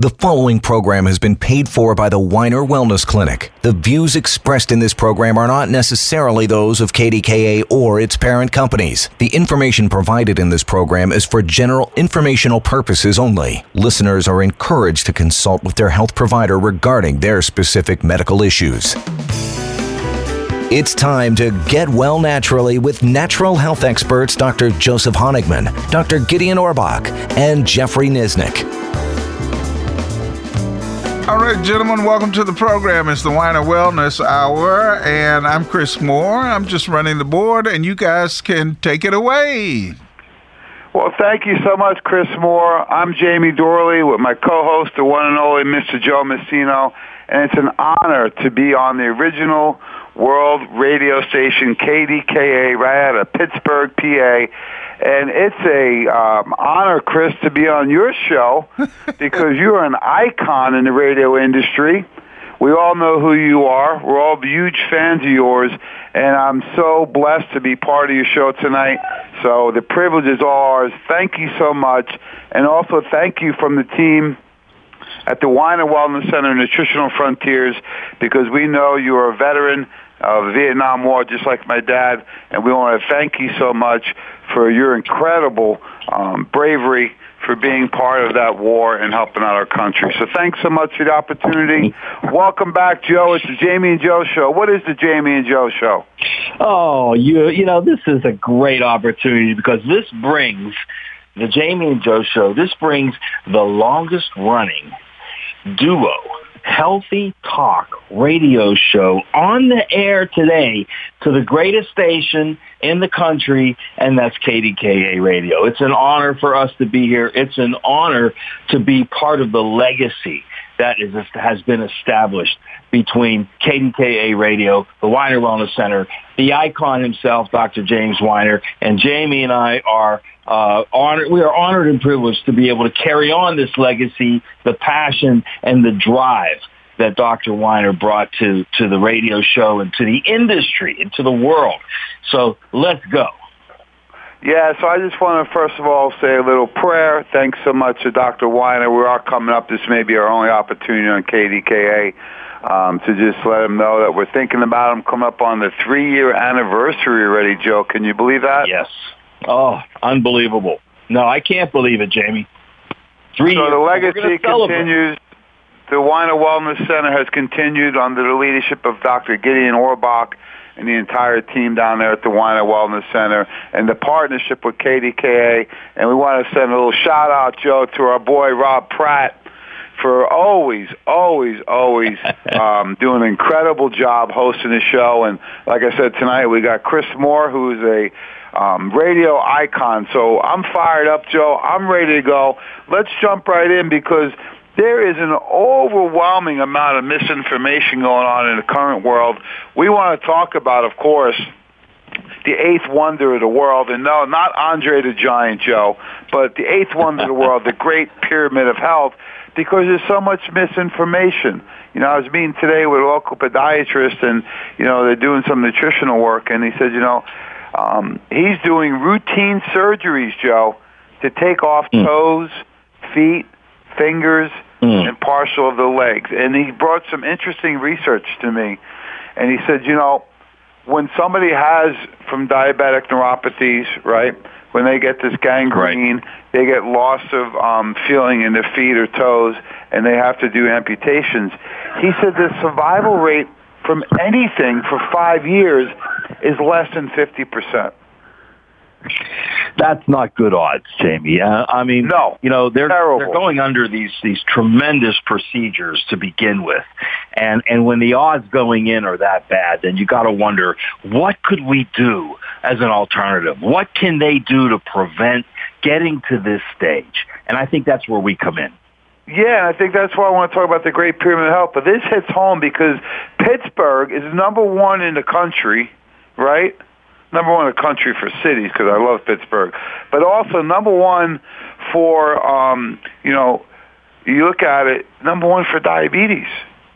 The following program has been paid for by the Weiner Wellness Clinic. The views expressed in this program are not necessarily those of KDKA or its parent companies. The information provided in this program is for general informational purposes only. Listeners are encouraged to consult with their health provider regarding their specific medical issues. It's time to get well naturally with natural health experts Dr. Joseph Honigman, Dr. Gideon Orbach, and Jeffrey Nisnik. All right, gentlemen, welcome to the program. It's the Weiner Wellness Hour, and I'm Chris Moore. I'm just running the board, and you guys can take it away. Well, thank you so much, Chris Moore. I'm Jamie Dorley with my co-host, the one and only Mr. Joe Messino, and it's an honor to be on the original world radio station KDKA right out of Pittsburgh, PA and it's a um, honor, Chris, to be on your show because you're an icon in the radio industry. We all know who you are. We're all huge fans of yours, and I'm so blessed to be part of your show tonight. So the privilege is all ours. Thank you so much, and also thank you from the team at the Weiner Wellness Center, Nutritional Frontiers, because we know you are a veteran of Vietnam War, just like my dad, and we want to thank you so much for your incredible um, bravery for being part of that war and helping out our country. So thanks so much for the opportunity. Welcome back, Joe. It's the Jamie and Joe show. What is the Jamie and Joe show? Oh, you you know, this is a great opportunity because this brings the Jamie and Joe show. This brings the longest running duo Healthy Talk radio show on the air today to the greatest station in the country, and that's KDKA Radio. It's an honor for us to be here. It's an honor to be part of the legacy that is, has been established between KDKA Radio, the Weiner Wellness Center, the icon himself, Dr. James Weiner, and Jamie and I are uh, honored. We are honored and privileged to be able to carry on this legacy, the passion, and the drive that Dr. Weiner brought to to the radio show and to the industry and to the world. So let's go. Yeah, so I just want to first of all say a little prayer. Thanks so much to Dr. Weiner. We are coming up. This may be our only opportunity on KDKA um, to just let him know that we're thinking about him coming up on the three-year anniversary already, Joe. Can you believe that? Yes. Oh, unbelievable. No, I can't believe it, Jamie. Three so years. the legacy continues. The Weiner Wellness Center has continued under the leadership of Dr. Gideon Orbach and the entire team down there at the Weiner Wellness Center and the partnership with KDKA. And we want to send a little shout out, Joe, to our boy Rob Pratt for always, always, always um, doing an incredible job hosting the show. And like I said tonight, we got Chris Moore, who's a um, radio icon. So I'm fired up, Joe. I'm ready to go. Let's jump right in because there is an overwhelming amount of misinformation going on in the current world. We want to talk about, of course, the eighth wonder of the world, and no, not Andre the Giant, Joe, but the eighth wonder of the world, the Great Pyramid of Health, because there's so much misinformation. You know, I was meeting today with a local podiatrist, and you know they're doing some nutritional work, and he said, you know, um, he's doing routine surgeries, Joe, to take off mm. toes, feet, fingers, mm. and partial of the legs. And he brought some interesting research to me. And he said, you know, when somebody has from diabetic neuropathies, right, when they get this gangrene, right. they get loss of um, feeling in their feet or toes, and they have to do amputations. He said the survival rate from anything for five years is less than 50%. That's not good odds, Jamie. Uh, I mean, no, you know they're terrible. they're going under these these tremendous procedures to begin with, and and when the odds going in are that bad, then you got to wonder what could we do as an alternative? What can they do to prevent getting to this stage? And I think that's where we come in. Yeah, I think that's why I want to talk about the Great Pyramid of Health. But this hits home because Pittsburgh is number one in the country, right? number one a country for cities because I love Pittsburgh, but also number one for um, you know you look at it number one for diabetes,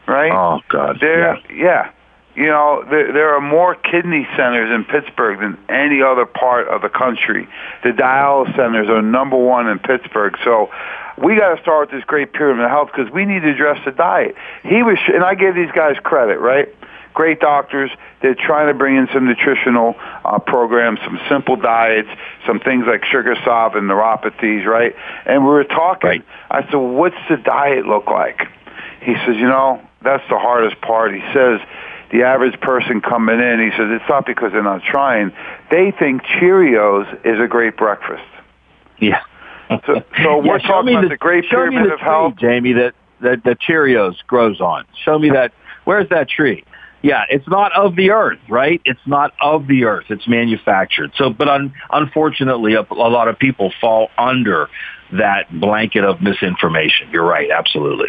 right? Oh God, there, yeah. yeah. You know, there, there are more kidney centers in Pittsburgh than any other part of the country. The dialysis centers are number one in Pittsburgh. So we got to start with this great pyramid of health because we need to address the diet. He was, and I give these guys credit, right? Great doctors. They're trying to bring in some nutritional uh, programs, some simple diets, some things like sugar stop and neuropathies, right? And we were talking. Right. I said, "What's the diet look like?" He says, "You know, that's the hardest part." He says the average person coming in, he says it's not because they're not trying. They think Cheerios is a great breakfast. Yeah. So, so yeah, we're talking about the, the great pyramid the of health, Jamie. That that the Cheerios grows on. Show me that. Where's that tree? Yeah, it's not of the earth, right? It's not of the earth. It's manufactured. So, but un, unfortunately, a, a lot of people fall under that blanket of misinformation. You're right. Absolutely.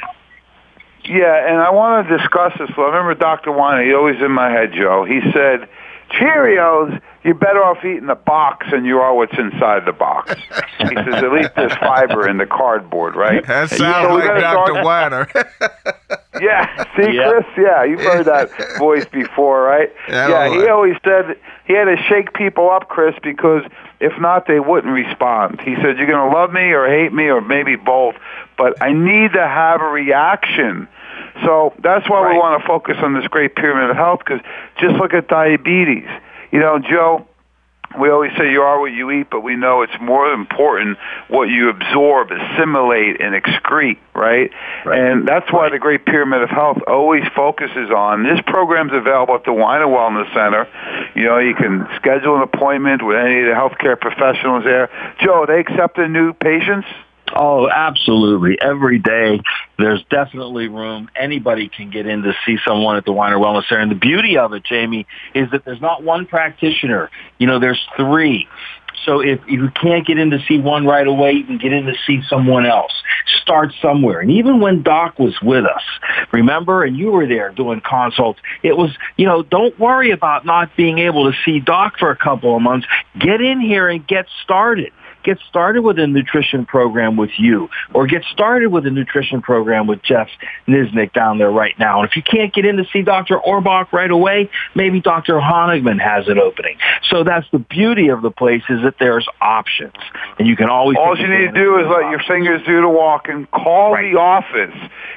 Yeah, and I want to discuss this. I remember Dr. Weiner, he always in my head, Joe. He said, Cheerios, you're better off eating the box than you are what's inside the box. he says, at least there's fiber in the cardboard, right? That sounds so like Dr. Start... Weiner. yeah, see. Chris? Yeah, you've heard that voice before, right? Yeah, yeah he always said he had to shake people up, Chris, because if not, they wouldn't respond. He said, you're going to love me or hate me or maybe both, but I need to have a reaction so that's why right. we want to focus on this great pyramid of health because just look at diabetes. You know, Joe, we always say you are what you eat, but we know it's more important what you absorb, assimilate, and excrete, right? right. And that's why the Great Pyramid of Health always focuses on this program's available at the Weiner Wellness Center. You know, you can schedule an appointment with any of the healthcare professionals there. Joe, they accept the new patients? Oh, absolutely. Every day, there's definitely room. Anybody can get in to see someone at the Weiner Wellness Center. And the beauty of it, Jamie, is that there's not one practitioner. You know, there's three. So if you can't get in to see one right away, you can get in to see someone else. Start somewhere. And even when Doc was with us, remember, and you were there doing consults, it was, you know, don't worry about not being able to see Doc for a couple of months. Get in here and get started get started with a nutrition program with you or get started with a nutrition program with Jeff Nisnik down there right now. And if you can't get in to see Dr. Orbach right away, maybe Dr. Honigman has an opening. So that's the beauty of the place is that there's options and you can always. All you need to do is let your fingers do the walk and call right. the office.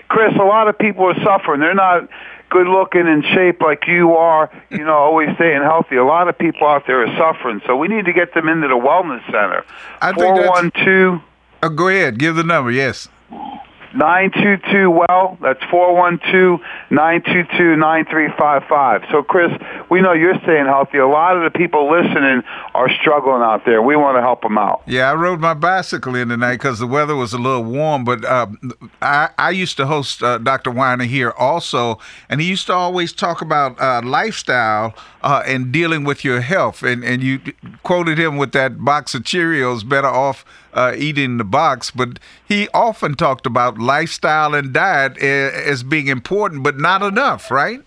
Chris, a lot of people are suffering. They're not good looking in shape like you are, you know, always staying healthy. A lot of people out there are suffering, so we need to get them into the wellness center. I think 412. Oh, uh, go ahead. Give the number. Yes. 922 well that's 412-922-9355 so chris we know you're staying healthy. A lot of the people listening are struggling out there. We want to help them out. Yeah i rode my bicycle in tonight because the weather was a little warm but uh, I, I used to host uh, dr weiner here also and he used to always talk about uh, lifestyle uh, and dealing with your health and, and you quoted him with that box of cheerios better off uh, eating the box, but he often talked about lifestyle and diet as being important, but not enough, right?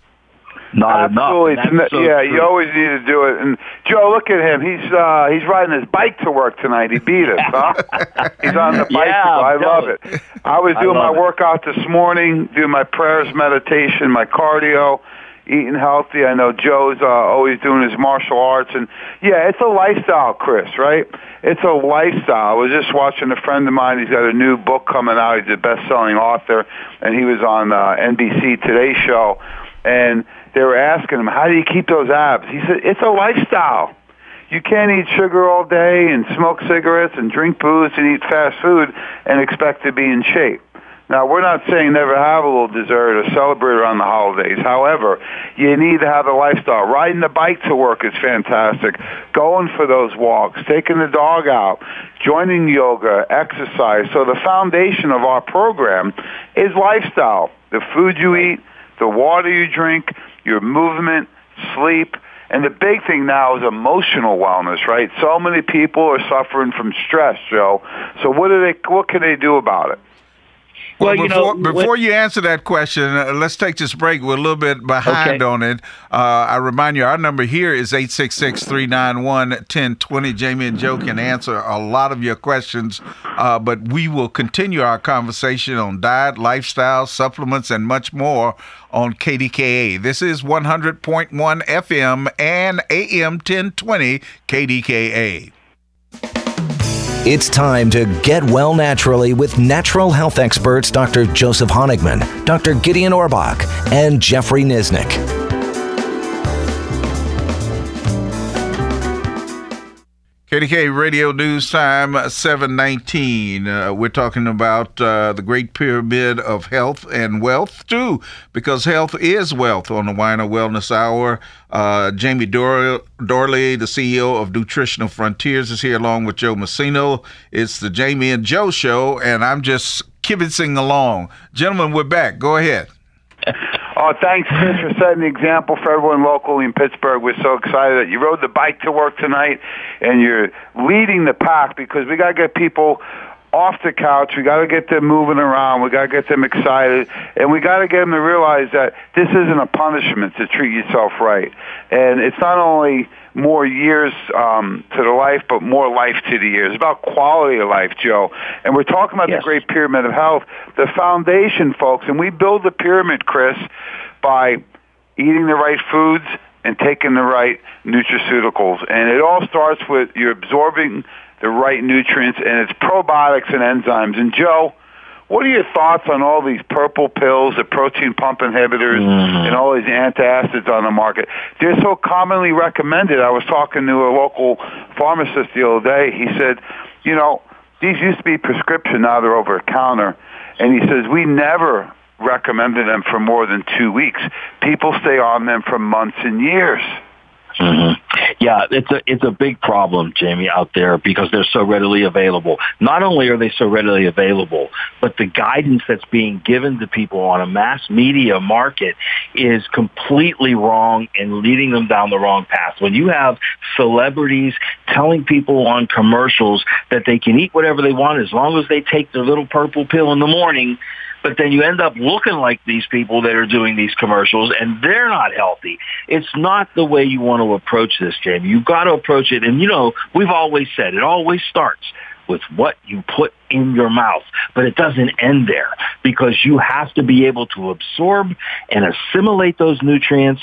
Not Absolutely. enough. So yeah, true. you always need to do it. And Joe, look at him. He's uh, he's riding his bike to work tonight. He beat us, huh? he's on the bicycle. Yeah, I love it. I was doing I my it. workout this morning, doing my prayers, meditation, my cardio eating healthy. I know Joe's uh, always doing his martial arts, and yeah, it's a lifestyle, Chris. Right? It's a lifestyle. I was just watching a friend of mine. He's got a new book coming out. He's a best-selling author, and he was on uh, NBC Today show, and they were asking him, "How do you keep those abs?" He said, "It's a lifestyle." You can't eat sugar all day and smoke cigarettes and drink booze and eat fast food and expect to be in shape. Now, we're not saying never have a little dessert or celebrate around the holidays. However, you need to have a lifestyle. Riding the bike to work is fantastic. Going for those walks, taking the dog out, joining yoga, exercise. So the foundation of our program is lifestyle. The food you eat, the water you drink, your movement, sleep, and the big thing now is emotional wellness, right? So many people are suffering from stress, Joe. So what do they what can they do about it? Well, well before, you know, before you answer that question, uh, let's take this break. We're a little bit behind okay. on it. Uh, I remind you, our number here is 866 391 1020. Jamie and Joe can answer a lot of your questions, uh, but we will continue our conversation on diet, lifestyle, supplements, and much more on KDKA. This is 100.1 FM and AM 1020 KDKA. It's time to get well naturally with natural health experts Dr. Joseph Honigman, Dr. Gideon Orbach, and Jeffrey Nisnik. KDK Radio News Time uh, 719. Uh, we're talking about uh, the Great Pyramid of Health and Wealth, too, because health is wealth on the Weiner Wellness Hour. Uh, Jamie Dor- Dorley, the CEO of Nutritional Frontiers, is here along with Joe Messino. It's the Jamie and Joe show, and I'm just kibitzing along. Gentlemen, we're back. Go ahead. Oh, thanks, Chris, for setting the example for everyone locally in Pittsburgh. We're so excited that you rode the bike to work tonight and you're leading the pack because we got to get people off the couch. We got to get them moving around. We got to get them excited, and we got to get them to realize that this isn't a punishment to treat yourself right. And it's not only more years um, to the life, but more life to the years. It's about quality of life, Joe. And we're talking about yes. the great pyramid of health, the foundation, folks. And we build the pyramid, Chris, by eating the right foods and taking the right nutraceuticals. And it all starts with you're absorbing the right nutrients, and it's probiotics and enzymes. And Joe, what are your thoughts on all these purple pills, the proton pump inhibitors, mm-hmm. and all these antacids on the market? They're so commonly recommended. I was talking to a local pharmacist the other day. He said, you know, these used to be prescription, now they're over the counter. And he says, we never recommended them for more than two weeks. People stay on them for months and years. Mm-hmm. Yeah, it's a it's a big problem, Jamie, out there because they're so readily available. Not only are they so readily available, but the guidance that's being given to people on a mass media market is completely wrong and leading them down the wrong path. When you have celebrities telling people on commercials that they can eat whatever they want as long as they take their little purple pill in the morning, but then you end up looking like these people that are doing these commercials and they're not healthy. It's not the way you want to approach this, Jamie. You've got to approach it. And you know, we've always said it always starts with what you put in your mouth. But it doesn't end there because you have to be able to absorb and assimilate those nutrients.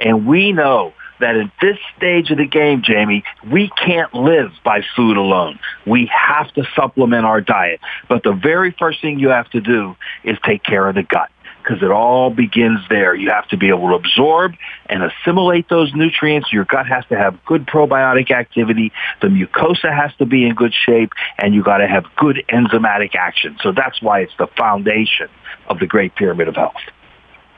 And we know that at this stage of the game, Jamie, we can't live by food alone. We have to supplement our diet. But the very first thing you have to do is take care of the gut because it all begins there. You have to be able to absorb and assimilate those nutrients. Your gut has to have good probiotic activity. The mucosa has to be in good shape and you got to have good enzymatic action. So that's why it's the foundation of the great pyramid of health.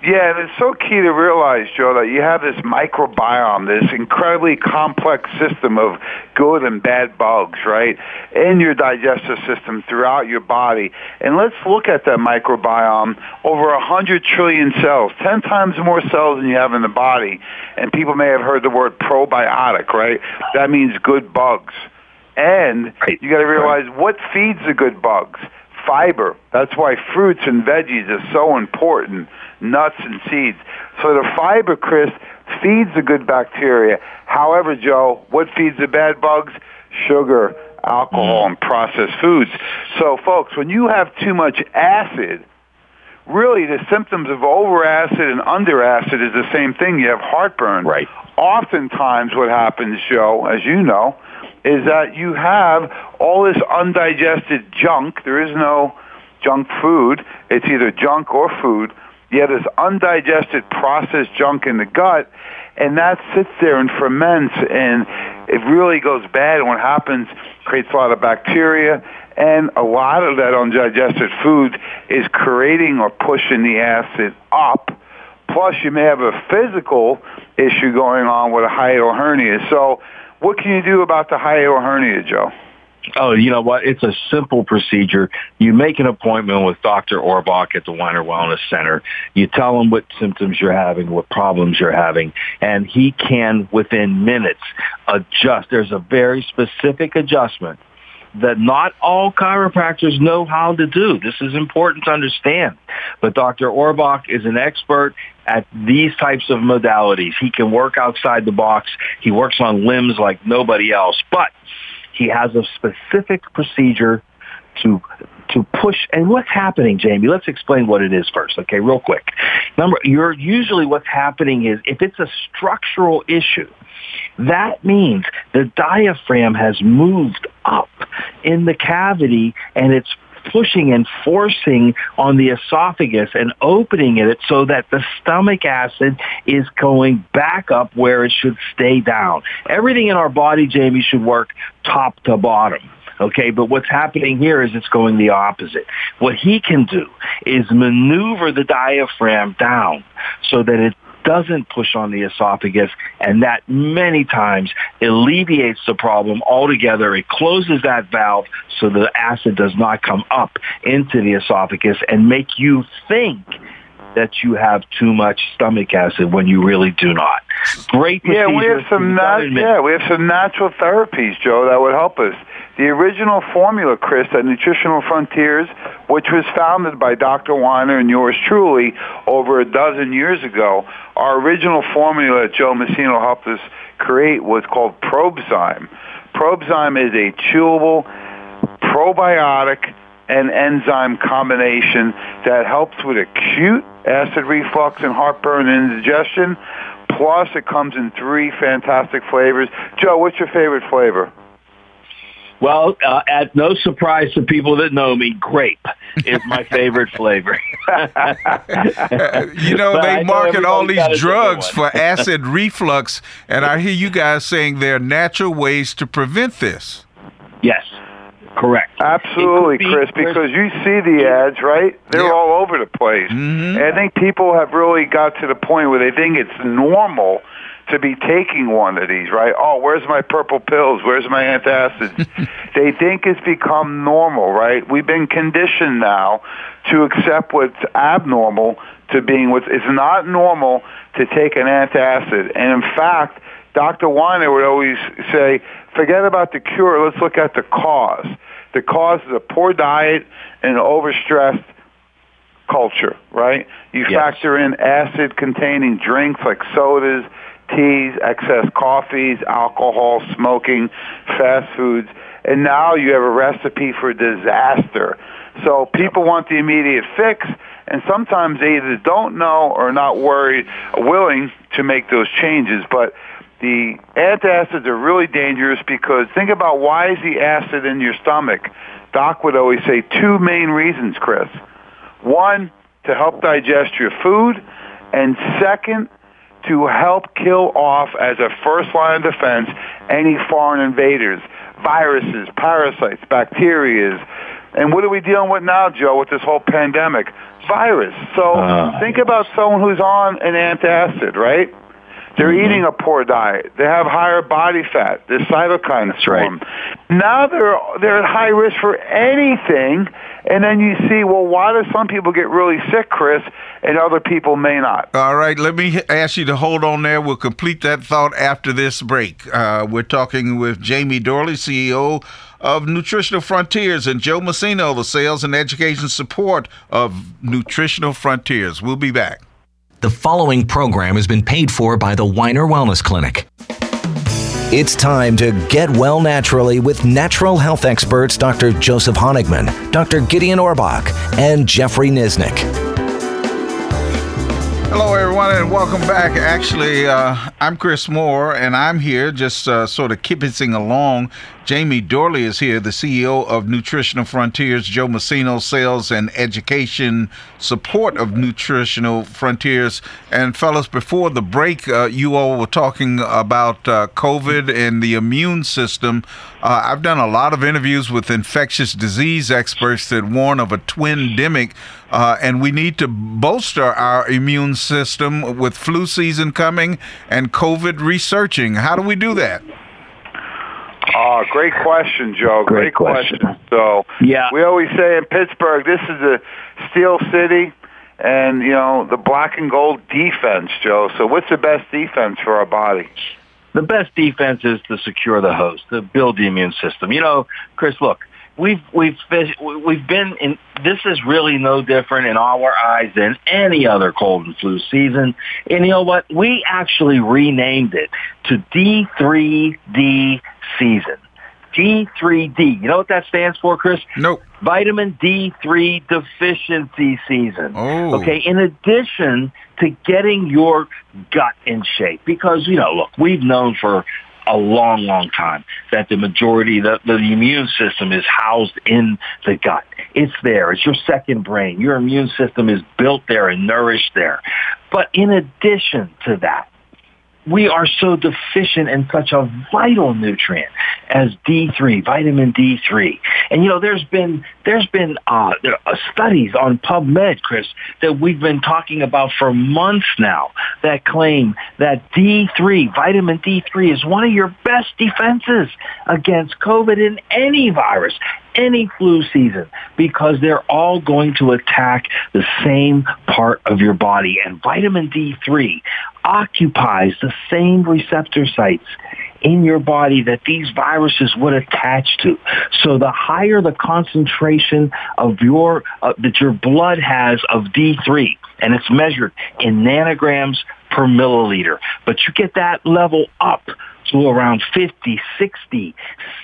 Yeah, and it's so key to realize, Joe, that you have this microbiome, this incredibly complex system of good and bad bugs, right, in your digestive system throughout your body. And let's look at that microbiome. Over a hundred trillion cells, ten times more cells than you have in the body. And people may have heard the word probiotic, right? That means good bugs. And you got to realize what feeds the good bugs fiber. That's why fruits and veggies are so important, nuts and seeds. So the fiber, Chris, feeds the good bacteria. However, Joe, what feeds the bad bugs? Sugar, alcohol, and processed foods. So, folks, when you have too much acid, really the symptoms of over acid and under acid is the same thing. You have heartburn. Right. Oftentimes, what happens, Joe, as you know, is that you have all this undigested junk. There is no junk food. It's either junk or food. Have this undigested processed junk in the gut, and that sits there and ferments, and it really goes bad. And what happens creates a lot of bacteria, and a lot of that undigested food is creating or pushing the acid up. Plus, you may have a physical issue going on with a hiatal hernia. So what can you do about the hiatal hernia, Joe? Oh, you know what? It's a simple procedure. You make an appointment with Dr. Orbach at the Weiner Wellness Center. You tell him what symptoms you're having, what problems you're having, and he can, within minutes, adjust. There's a very specific adjustment that not all chiropractors know how to do. This is important to understand. But Dr. Orbach is an expert at these types of modalities. He can work outside the box. He works on limbs like nobody else. But he has a specific procedure to to push. And what's happening jamie? Let's explain what it is first okay real quick. Number you're usually what's happening is if it's a structural issue that means the diaphragm has moved up in the cavity and it's pushing and forcing on the esophagus and opening it so that the stomach acid is going back up where it should stay down. Everything in our body, Jamie, should work top to bottom. Okay, but what's happening here is it's going the opposite. What he can do is maneuver the diaphragm down so that it doesn't push on the esophagus, and that many times alleviates the problem altogether. It closes that valve so the acid does not come up into the esophagus and make you think that you have too much stomach acid when you really do not. Great. Yeah, we have some nat- yeah we have some natural therapies, Joe, that would help us. The original formula, Chris, at Nutritional Frontiers, which was founded by Dr. Weiner and yours truly over a dozen years ago, our original formula that Joe Messino helped us create was called Probezyme. Probezyme is a chewable probiotic and enzyme combination that helps with acute acid reflux and heartburn and indigestion. Plus, it comes in three fantastic flavors. Joe, what's your favorite flavor? Well, uh, at no surprise to people that know me, grape is my favorite flavor. you know, but they market all these drugs for acid reflux, and I hear you guys saying there are natural ways to prevent this. Yes. Correct. Absolutely, be, Chris, because you see the ads, right? They're yeah. all over the place. Mm-hmm. And I think people have really got to the point where they think it's normal to be taking one of these, right? Oh, where's my purple pills? Where's my antacids? they think it's become normal, right? We've been conditioned now to accept what's abnormal to being what is it's not normal to take an antacid. And in fact, Dr. Weiner would always say, forget about the cure, let's look at the cause. The cause is a poor diet and overstressed culture, right? You yes. factor in acid-containing drinks like sodas, teas, excess coffees, alcohol, smoking, fast foods, and now you have a recipe for disaster. So people want the immediate fix, and sometimes they either don't know or are not worried, willing to make those changes. But the antacids are really dangerous because think about why is the acid in your stomach? Doc would always say two main reasons, Chris. One, to help digest your food, and second, to help kill off as a first line of defense any foreign invaders, viruses, parasites, bacteria. And what are we dealing with now, Joe, with this whole pandemic? Virus. So uh, think about someone who's on an antacid, right? They're mm-hmm. eating a poor diet. They have higher body fat. Their cytokine storm. Right. Now they're they're at high risk for anything. And then you see, well, why do some people get really sick, Chris, and other people may not? All right, let me ask you to hold on there. We'll complete that thought after this break. Uh, we're talking with Jamie Dorley, CEO of Nutritional Frontiers, and Joe Messino, the sales and education support of Nutritional Frontiers. We'll be back. The following program has been paid for by the Weiner Wellness Clinic. It's time to get well naturally with natural health experts Dr. Joseph Honigman, Dr. Gideon Orbach, and Jeffrey Nisnik. Hello, everyone, and welcome back. Actually, uh, I'm Chris Moore, and I'm here just uh, sort of kibitzing along Jamie Dorley is here, the CEO of Nutritional Frontiers, Joe Messino, sales and education support of Nutritional Frontiers. And, fellas, before the break, uh, you all were talking about uh, COVID and the immune system. Uh, I've done a lot of interviews with infectious disease experts that warn of a twindemic, uh, and we need to bolster our immune system with flu season coming and COVID researching. How do we do that? Oh, great question, Joe. Great, great question. question. So, yeah, we always say in Pittsburgh, this is a steel city, and you know the black and gold defense, Joe. So, what's the best defense for our body? The best defense is to secure the host, to build the immune system. You know, Chris, look, we've we've we've been in. This is really no different in our eyes than any other cold and flu season. And you know what? We actually renamed it to D3D season. D3D. You know what that stands for, Chris? Nope. Vitamin D3 deficiency season. Oh. Okay, in addition to getting your gut in shape, because, you know, look, we've known for a long, long time that the majority, the, the immune system is housed in the gut. It's there. It's your second brain. Your immune system is built there and nourished there. But in addition to that, we are so deficient in such a vital nutrient as D3, vitamin D3. And you know, there's been there's been uh, studies on PubMed, Chris, that we've been talking about for months now that claim that D3, vitamin D3, is one of your best defenses against COVID in any virus any flu season because they're all going to attack the same part of your body. And vitamin D3 occupies the same receptor sites in your body that these viruses would attach to. So the higher the concentration of your uh, that your blood has of D3 and it's measured in nanograms per milliliter, but you get that level up to around 50, 60,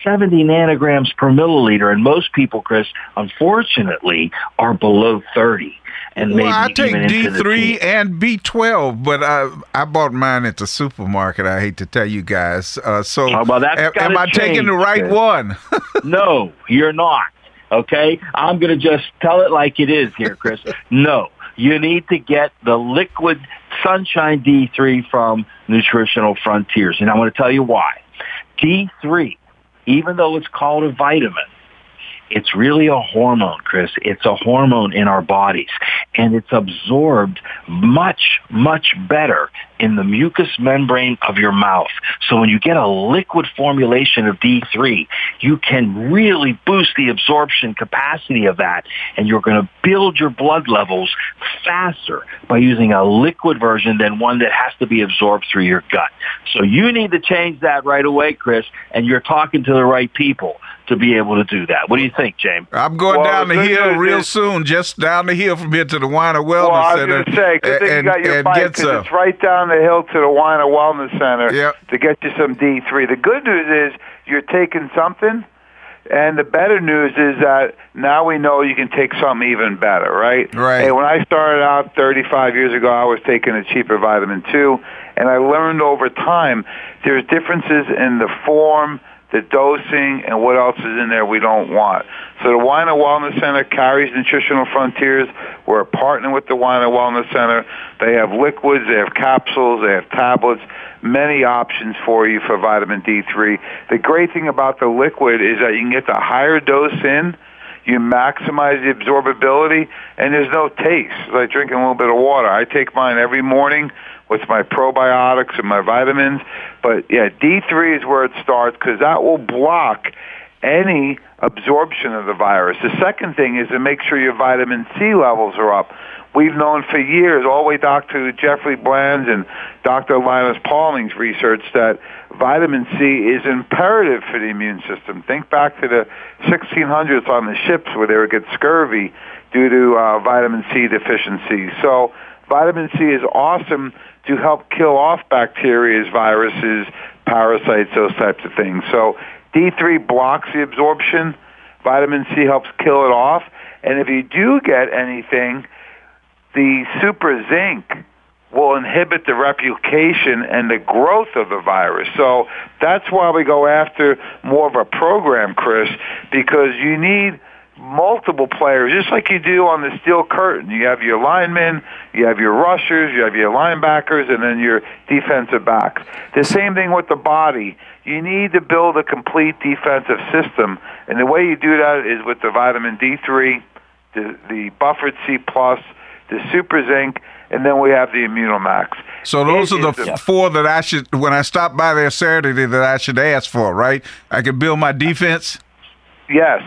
70 nanograms per milliliter. And most people, Chris, unfortunately, are below 30 and well, maybe I take D three and B twelve, but I I bought mine at the supermarket. I hate to tell you guys. Uh, so oh, well, am, am I taking the right one? no, you're not. Okay, I'm going to just tell it like it is here, Chris. no, you need to get the liquid Sunshine D3 from Nutritional Frontiers, and I want to tell you why. D3, even though it's called a vitamin, it's really a hormone, Chris. It's a hormone in our bodies and it's absorbed much, much better in the mucous membrane of your mouth. So when you get a liquid formulation of D3, you can really boost the absorption capacity of that and you're going to build your blood levels faster by using a liquid version than one that has to be absorbed through your gut. So you need to change that right away, Chris, and you're talking to the right people to be able to do that. What do you think, James? I'm going well, down the hill real is, soon, just down the hill from here to the Weiner Wellness well, I was Center. Say, and, you got your and bike, get It's right down the hill to the Weiner Wellness Center yep. to get you some D3. The good news is you're taking something. And the better news is that now we know you can take something even better, right? Right. Hey, when I started out 35 years ago, I was taking a cheaper vitamin 2, and I learned over time there's differences in the form, the dosing, and what else is in there we don't want. So the Weiner Wellness Center carries Nutritional Frontiers. We're a partner with the Weiner Wellness Center. They have liquids, they have capsules, they have tablets, many options for you for vitamin D3. The great thing about the liquid is that you can get the higher dose in, you maximize the absorbability, and there's no taste. It's like drinking a little bit of water. I take mine every morning with my probiotics and my vitamins. But yeah, D3 is where it starts because that will block any absorption of the virus. The second thing is to make sure your vitamin C levels are up. We've known for years, all the way back to Jeffrey Bland's and Dr. Linus Pauling's research, that vitamin C is imperative for the immune system. Think back to the 1600s on the ships where they would get scurvy due to uh, vitamin C deficiency. So vitamin C is awesome to help kill off bacteria, viruses, parasites, those types of things. So D3 blocks the absorption. Vitamin C helps kill it off. And if you do get anything, the super zinc will inhibit the replication and the growth of the virus. So that's why we go after more of a program, Chris, because you need multiple players, just like you do on the steel curtain. You have your linemen, you have your rushers, you have your linebackers, and then your defensive backs. The same thing with the body. You need to build a complete defensive system, and the way you do that is with the vitamin D3, the, the buffered C+, plus, the super zinc, and then we have the Immunomax. So those it are the f- four that I should, when I stop by there Saturday, that I should ask for, right? I can build my defense? Yes.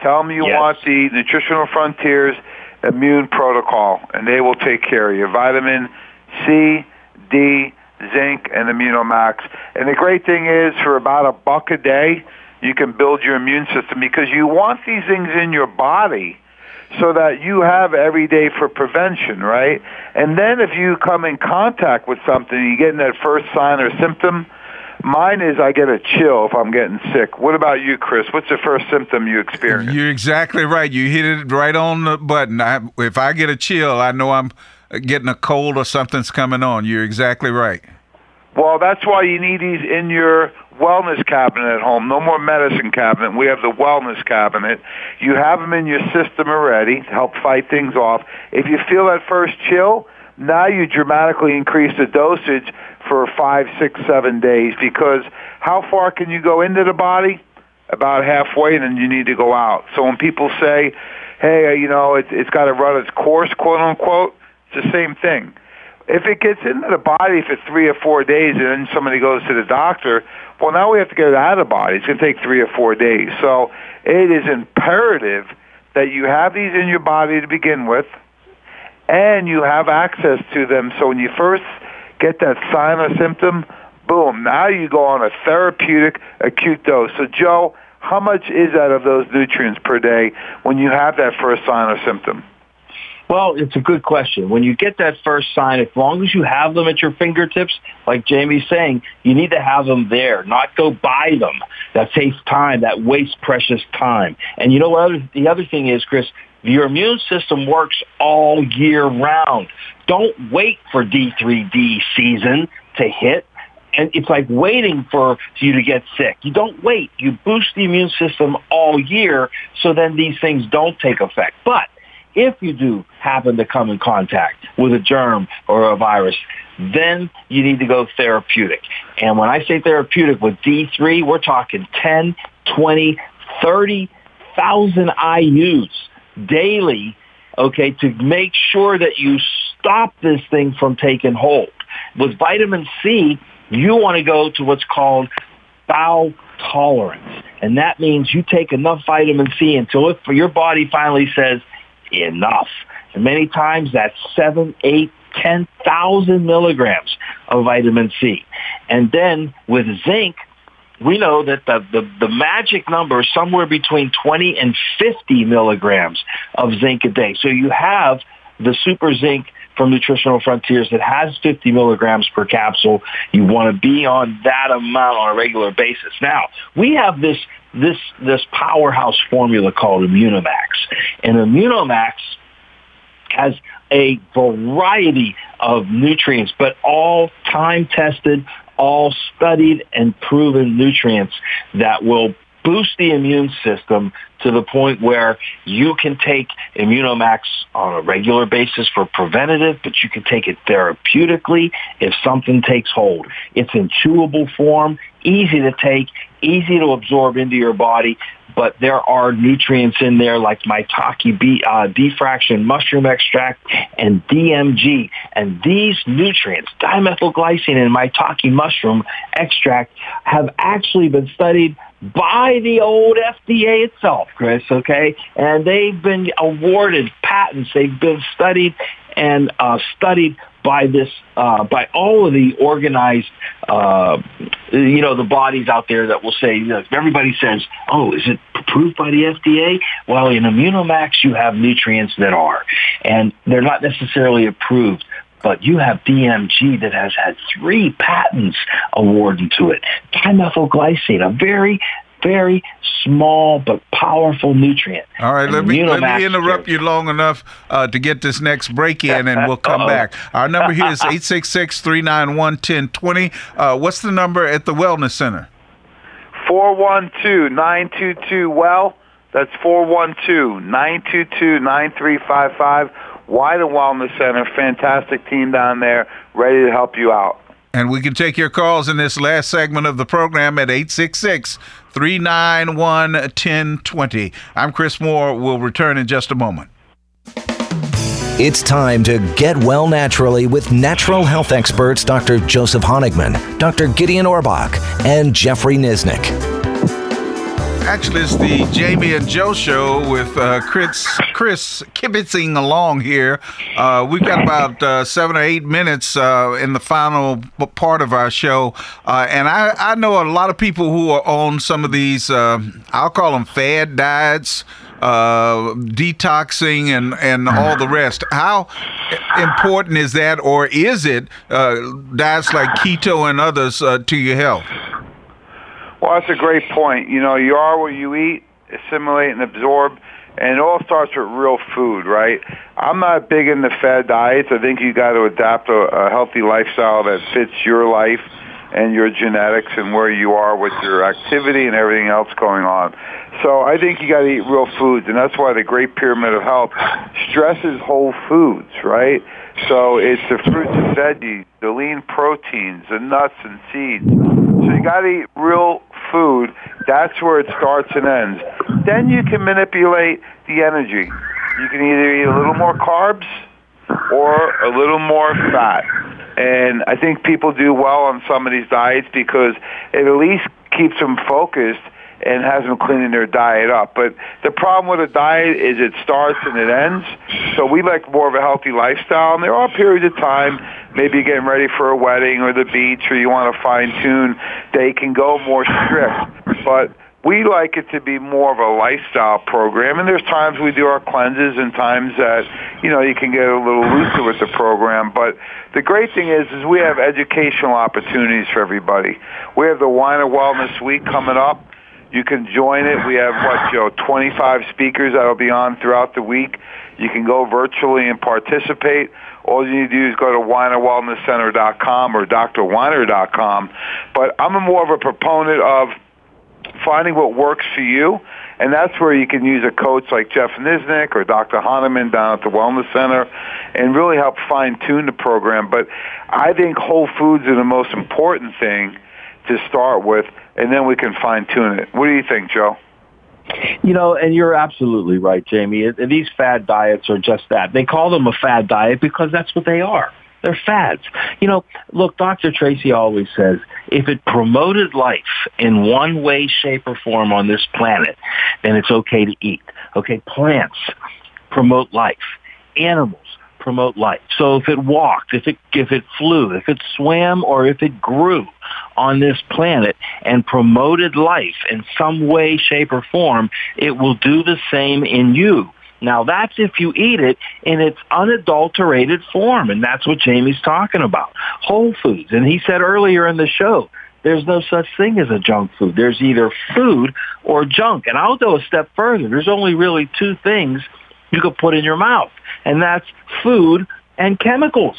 Tell them you yes. want the Nutritional Frontiers Immune Protocol, and they will take care of you. Vitamin C, D, zinc, and Immunomax. And the great thing is, for about a buck a day, you can build your immune system because you want these things in your body so that you have every day for prevention, right? And then if you come in contact with something, you get in that first sign or symptom, Mine is I get a chill if I'm getting sick. What about you, Chris? What's the first symptom you experience? You're exactly right. You hit it right on the button. I, if I get a chill, I know I'm getting a cold or something's coming on. You're exactly right. Well, that's why you need these in your wellness cabinet at home. No more medicine cabinet. We have the wellness cabinet. You have them in your system already to help fight things off. If you feel that first chill, now you dramatically increase the dosage for five, six, seven days because how far can you go into the body? About halfway, and then you need to go out. So when people say, hey, uh, you know, it, it's got to run its course, quote unquote, it's the same thing. If it gets into the body for three or four days and then somebody goes to the doctor, well, now we have to get it out of the body. It's going to take three or four days. So it is imperative that you have these in your body to begin with, and you have access to them. So when you first get that sign or symptom, boom, now you go on a therapeutic acute dose. So, Joe, how much is that of those nutrients per day when you have that first sign or symptom? Well, it's a good question. When you get that first sign, as long as you have them at your fingertips, like Jamie's saying, you need to have them there, not go buy them. That takes time. That wastes precious time. And you know what? Other, the other thing is, Chris, your immune system works all year round. Don't wait for D3D season to hit. And it's like waiting for you to get sick. You don't wait. You boost the immune system all year so then these things don't take effect. But if you do happen to come in contact with a germ or a virus, then you need to go therapeutic. And when I say therapeutic with D3, we're talking 10, 20, 30,000 IUs daily, okay, to make sure that you stop this thing from taking hold. With vitamin C, you want to go to what's called bowel tolerance. And that means you take enough vitamin C until if your body finally says, enough. And many times that's seven, eight, ten thousand milligrams of vitamin C. And then with zinc, we know that the, the, the magic number is somewhere between 20 and 50 milligrams of zinc a day. So you have the super zinc from Nutritional Frontiers that has 50 milligrams per capsule. You want to be on that amount on a regular basis. Now, we have this this this powerhouse formula called Immunomax. And Immunomax has a variety of nutrients, but all time tested, all studied and proven nutrients that will boost the immune system to the point where you can take Immunomax on a regular basis for preventative, but you can take it therapeutically if something takes hold. It's in chewable form, easy to take, easy to absorb into your body, but there are nutrients in there like maitake B, uh, D-fraction mushroom extract and DMG. And these nutrients, dimethylglycine and maitake mushroom extract, have actually been studied by the old FDA itself, Chris, okay? And they've been awarded patents. They've been studied and uh, studied by this, uh, by all of the organized, uh, you know, the bodies out there that will say, you know, everybody says, oh, is it approved by the FDA? Well, in Immunomax, you have nutrients that are, and they're not necessarily approved but you have DMG that has had three patents awarded to it. Dimethylglycine, a very very small but powerful nutrient. All right, let me, let me interrupt you long enough uh, to get this next break in, and we'll come back. Our number here is 866 391 1020. Uh, what's the number at the Wellness Center? 412 922 Well. That's 412 922 9355. Weiner Wellness Center. Fantastic team down there, ready to help you out. And we can take your calls in this last segment of the program at 866 391 1020. I'm Chris Moore. We'll return in just a moment. It's time to get well naturally with natural health experts Dr. Joseph Honigman, Dr. Gideon Orbach, and Jeffrey Nisnik. Actually, it's the Jamie and Joe show with uh, Chris Chris kibitzing along here. Uh, we've got about uh, seven or eight minutes uh, in the final part of our show, uh, and I, I know a lot of people who are on some of these. Uh, I'll call them fad diets. Detoxing and, and all the rest. How important is that, or is it diets like keto and others to your health? Well, that's a great point. You know, you are what you eat, assimilate and absorb, and it all starts with real food, right? I'm not big into fad diets. I think you got to adapt a, a healthy lifestyle that fits your life. and your genetics and where you are with your activity and everything else going on. So I think you got to eat real foods, and that's why the Great Pyramid of Health stresses whole foods, right? So it's the fruits and veggies, the lean proteins, the nuts and seeds. So you got to eat real food. That's where it starts and ends. Then you can manipulate the energy. You can either eat a little more carbs or a little more fat. And I think people do well on some of these diets because it at least keeps them focused and has them cleaning their diet up. But the problem with a diet is it starts and it ends. So we like more of a healthy lifestyle. And there are periods of time, maybe getting ready for a wedding or the beach or you want to fine tune, they can go more strict. But we like it to be more of a lifestyle program and there's times we do our cleanses and times that you know you can get a little looser with the program but the great thing is is we have educational opportunities for everybody we have the Weiner wellness week coming up you can join it we have what joe 25 speakers that'll be on throughout the week you can go virtually and participate all you need to do is go to weinerwellnesscenter.com or drweiner.com but i'm more of a proponent of finding what works for you. And that's where you can use a coach like Jeff Nisnik or Dr. Hahnemann down at the Wellness Center and really help fine tune the program. But I think whole foods are the most important thing to start with, and then we can fine tune it. What do you think, Joe? You know, and you're absolutely right, Jamie. These fad diets are just that. They call them a fad diet because that's what they are. They're fads. You know, look, Dr. Tracy always says if it promoted life in one way, shape, or form on this planet, then it's okay to eat. Okay, plants promote life. Animals promote life. So if it walked, if it if it flew, if it swam, or if it grew on this planet and promoted life in some way, shape, or form, it will do the same in you. Now that's if you eat it in its unadulterated form, and that's what Jamie's talking about. Whole foods. And he said earlier in the show, there's no such thing as a junk food. There's either food or junk. And I'll go a step further. There's only really two things you could put in your mouth, and that's food and chemicals.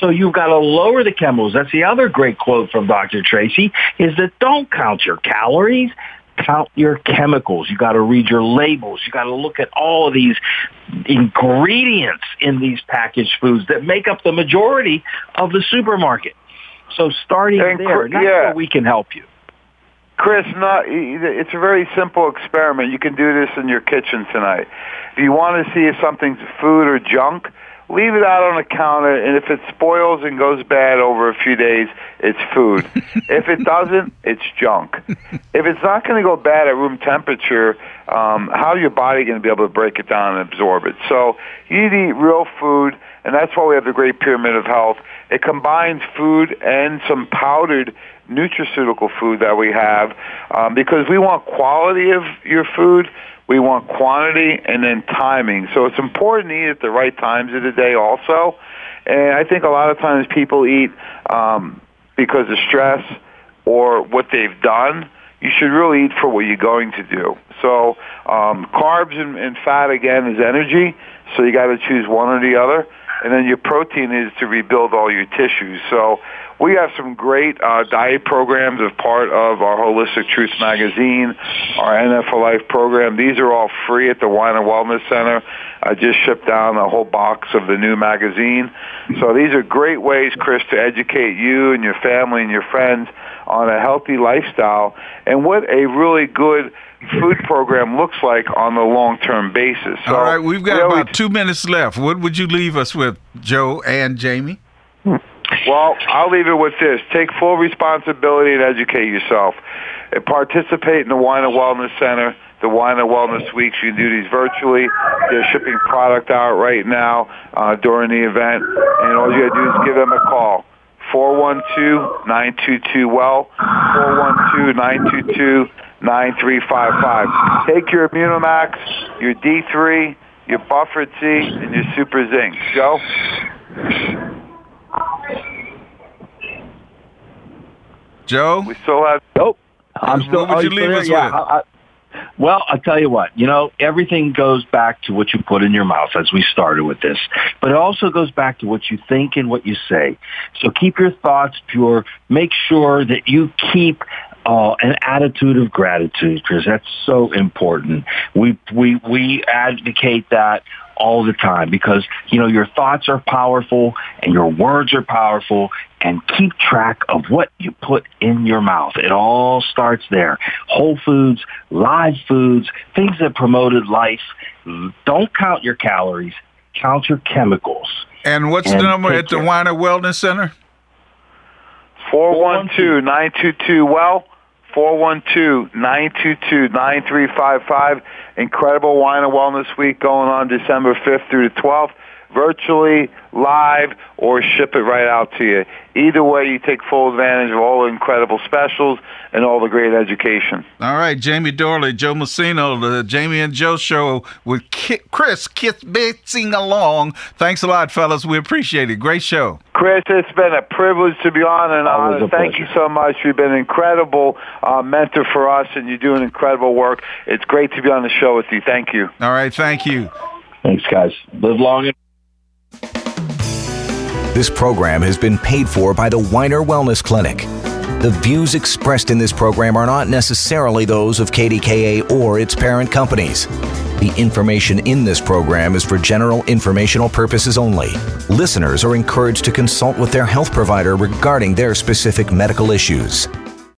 So you've got to lower the chemicals. That's the other great quote from Dr. Tracy is that don't count your calories count your chemicals. You got to read your labels. You got to look at all of these ingredients in these packaged foods that make up the majority of the supermarket. So starting and, there, that's yeah. where we can help you. Chris, not, it's a very simple experiment. You can do this in your kitchen tonight. If you want to see if something's food or junk, leave it out on the counter, and if it spoils and goes bad over a few days, it's food. if it doesn't, it's junk. If it's not going to go bad at room temperature, um, how your body going to be able to break it down and absorb it? So you need to eat real food, and that's why we have the Great Pyramid of Health. It combines food and some powdered nutraceutical food that we have um, because we want quality of your food we want quantity and then timing. So it's important to eat at the right times of the day also. And I think a lot of times people eat um, because of stress or what they've done. You should really eat for what you're going to do. So um, carbs and, and fat again is energy. So you got to choose one or the other. And then your protein is to rebuild all your tissues. So we have some great uh, diet programs as part of our Holistic Truth magazine, our NF for Life program. These are all free at the Weiner Wellness Center. I just shipped down a whole box of the new magazine. So these are great ways, Chris, to educate you and your family and your friends on a healthy lifestyle and what a really good food program looks like on a long-term basis. So, All right, we've got about two minutes left. What would you leave us with, Joe and Jamie? Well, I'll leave it with this. Take full responsibility and educate yourself. And participate in the Weiner Wellness Center, the Weiner Wellness Weeks. You can do these virtually. They're shipping product out right now uh, during the event. And all you got to do is give them a call. 412-922-WELL, 412-922-9355. Take your Immunomax, your D3, your Buffer T, and your Super Zinc. Joe? Joe? We still have. Nope. I'm still. What would you leave us yeah, with? I, Well, I'll tell you what, you know, everything goes back to what you put in your mouth as we started with this, but it also goes back to what you think and what you say. So keep your thoughts pure. Make sure that you keep uh, an attitude of gratitude because that's so important. We, we, we advocate that all the time because, you know, your thoughts are powerful and your words are powerful and keep track of what you put in your mouth. It all starts there. Whole foods, live foods, things that promoted life. Don't count your calories. Count your chemicals. And what's and the number at the Weiner Wellness Center? 412-922-WELL. 412-922-9355. Incredible Weiner Wellness Week going on December 5th through the 12th virtually, live, or ship it right out to you. Either way, you take full advantage of all the incredible specials and all the great education. All right, Jamie Dorley, Joe Messino, the Jamie and Joe show with Chris kibitzing along. Thanks a lot, fellas. We appreciate it. Great show. Chris, it's been a privilege to be on and on. Thank pleasure. you so much. You've been an incredible uh, mentor for us, and you're doing incredible work. It's great to be on the show with you. Thank you. All right, thank you. Thanks, guys. Live long and this program has been paid for by the Weiner Wellness Clinic. The views expressed in this program are not necessarily those of KDKA or its parent companies. The information in this program is for general informational purposes only. Listeners are encouraged to consult with their health provider regarding their specific medical issues.